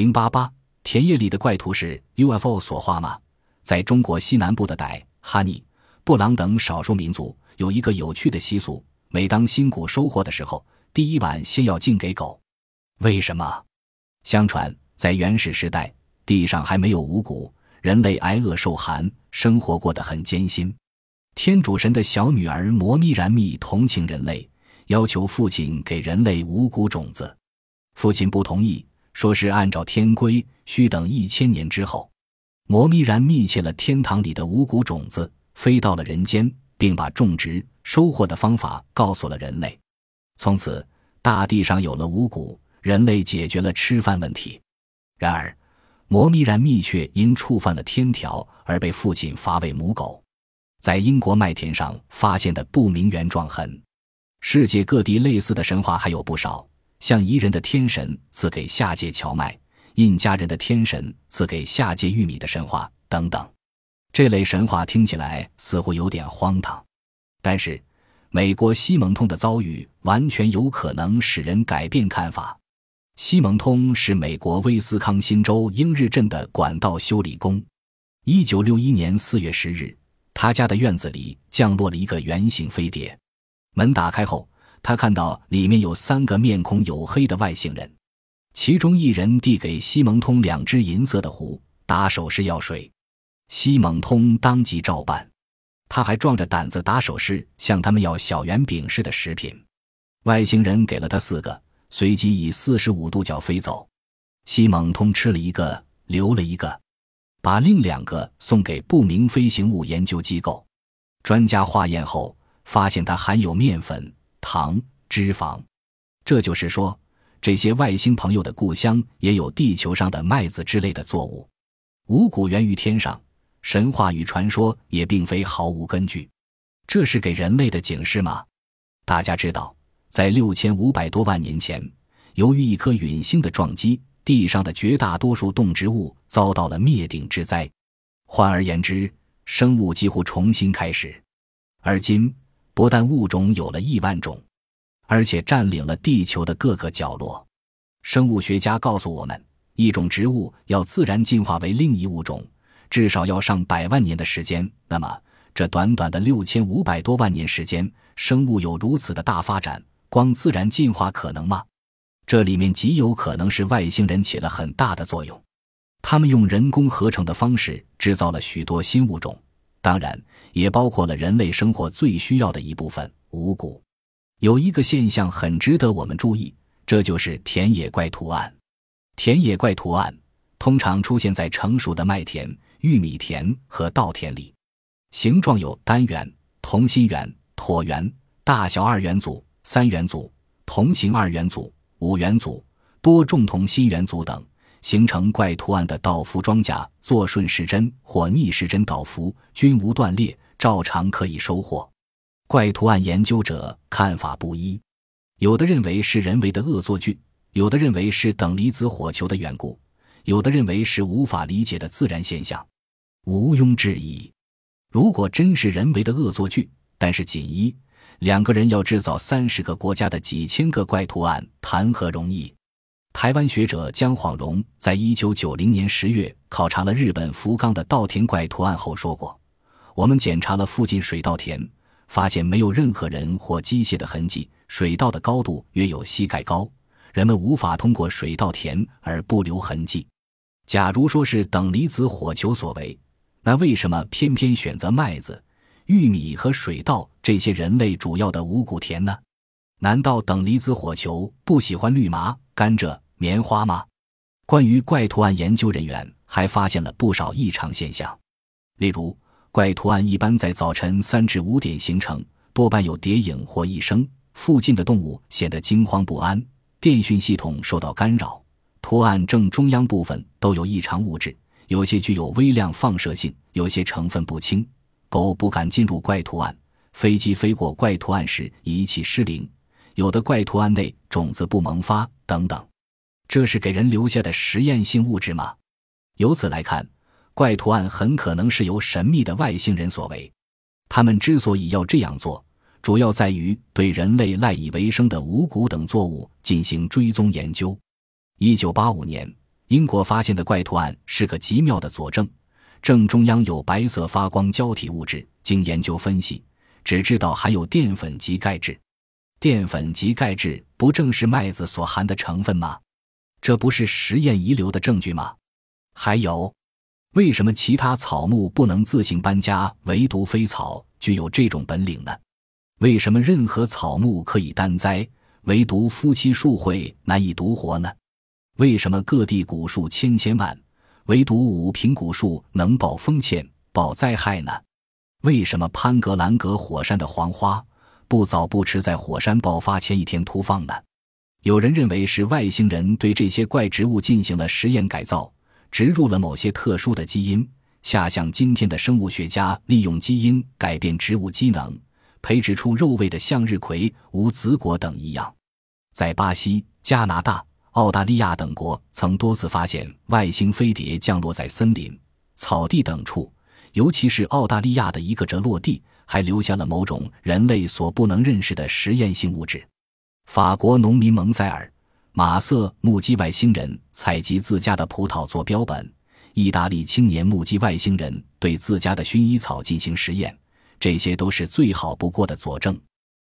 零八八，田野里的怪图是 UFO 所画吗？在中国西南部的傣、哈尼、布朗等少数民族有一个有趣的习俗：每当新谷收获的时候，第一碗先要敬给狗。为什么？相传在原始时代，地上还没有五谷，人类挨饿受寒，生活过得很艰辛。天主神的小女儿摩咪然密同情人类，要求父亲给人类五谷种子。父亲不同意。说是按照天规，需等一千年之后，摩咪然密切了天堂里的五谷种子，飞到了人间，并把种植、收获的方法告诉了人类。从此，大地上有了五谷，人类解决了吃饭问题。然而，摩咪然密却因触犯了天条而被父亲罚为母狗，在英国麦田上发现的不明原状痕。世界各地类似的神话还有不少。像彝人的天神赐给下界荞麦，印加人的天神赐给下界玉米的神话等等，这类神话听起来似乎有点荒唐，但是美国西蒙通的遭遇完全有可能使人改变看法。西蒙通是美国威斯康辛州英日镇的管道修理工。一九六一年四月十日，他家的院子里降落了一个圆形飞碟，门打开后。他看到里面有三个面孔黝黑的外星人，其中一人递给西蒙通两只银色的壶，打手势要水。西蒙通当即照办，他还壮着胆子打手势向他们要小圆饼似的食品。外星人给了他四个，随即以四十五度角飞走。西蒙通吃了一个，留了一个，把另两个送给不明飞行物研究机构。专家化验后发现它含有面粉。糖、脂肪，这就是说，这些外星朋友的故乡也有地球上的麦子之类的作物。五谷源于天上，神话与传说也并非毫无根据。这是给人类的警示吗？大家知道，在六千五百多万年前，由于一颗陨星的撞击，地上的绝大多数动植物遭到了灭顶之灾。换而言之，生物几乎重新开始。而今。不但物种有了亿万种，而且占领了地球的各个角落。生物学家告诉我们，一种植物要自然进化为另一物种，至少要上百万年的时间。那么，这短短的六千五百多万年时间，生物有如此的大发展，光自然进化可能吗？这里面极有可能是外星人起了很大的作用，他们用人工合成的方式制造了许多新物种。当然，也包括了人类生活最需要的一部分——五谷。有一个现象很值得我们注意，这就是田野怪图案。田野怪图案通常出现在成熟的麦田、玉米田和稻田里，形状有单元、同心圆、椭圆、大小二元组、三元组、同形二元组、五元组、多重同心圆组等。形成怪图案的倒伏装甲，做顺时针或逆时针倒伏均无断裂，照常可以收获。怪图案研究者看法不一，有的认为是人为的恶作剧，有的认为是等离子火球的缘故，有的认为是无法理解的自然现象。毋庸置疑，如果真是人为的恶作剧，但是仅一两个人要制造三十个国家的几千个怪图案，谈何容易？台湾学者江晃荣在一九九零年十月考察了日本福冈的稻田怪图案后说过：“我们检查了附近水稻田，发现没有任何人或机械的痕迹。水稻的高度约有膝盖高，人们无法通过水稻田而不留痕迹。假如说是等离子火球所为，那为什么偏偏选择麦子、玉米和水稻这些人类主要的五谷田呢？难道等离子火球不喜欢绿麻？”甘蔗、棉花吗？关于怪图案，研究人员还发现了不少异常现象。例如，怪图案一般在早晨三至五点形成，多半有蝶影或一声，附近的动物显得惊慌不安，电讯系统受到干扰。图案正中央部分都有异常物质，有些具有微量放射性，有些成分不清。狗不敢进入怪图案，飞机飞过怪图案时仪器失灵。有的怪图案内种子不萌发等等，这是给人留下的实验性物质吗？由此来看，怪图案很可能是由神秘的外星人所为。他们之所以要这样做，主要在于对人类赖以为生的五谷等作物进行追踪研究。一九八五年，英国发现的怪图案是个极妙的佐证。正中央有白色发光胶体物质，经研究分析，只知道含有淀粉及钙质。淀粉及钙质不正是麦子所含的成分吗？这不是实验遗留的证据吗？还有，为什么其他草木不能自行搬家，唯独飞草具有这种本领呢？为什么任何草木可以单栽，唯独夫妻树会难以独活呢？为什么各地古树千千万？唯独五平古树能保风欠、保灾害呢？为什么潘格兰格火山的黄花不早不迟在火山爆发前一天突放呢？有人认为是外星人对这些怪植物进行了实验改造，植入了某些特殊的基因，恰像今天的生物学家利用基因改变植物机能，培植出肉味的向日葵、无籽果等一样。在巴西、加拿大。澳大利亚等国曾多次发现外星飞碟降落在森林、草地等处，尤其是澳大利亚的一个着落地，还留下了某种人类所不能认识的实验性物质。法国农民蒙塞尔·马瑟目击外星人采集自家的葡萄做标本，意大利青年目击外星人对自家的薰衣草进行实验，这些都是最好不过的佐证。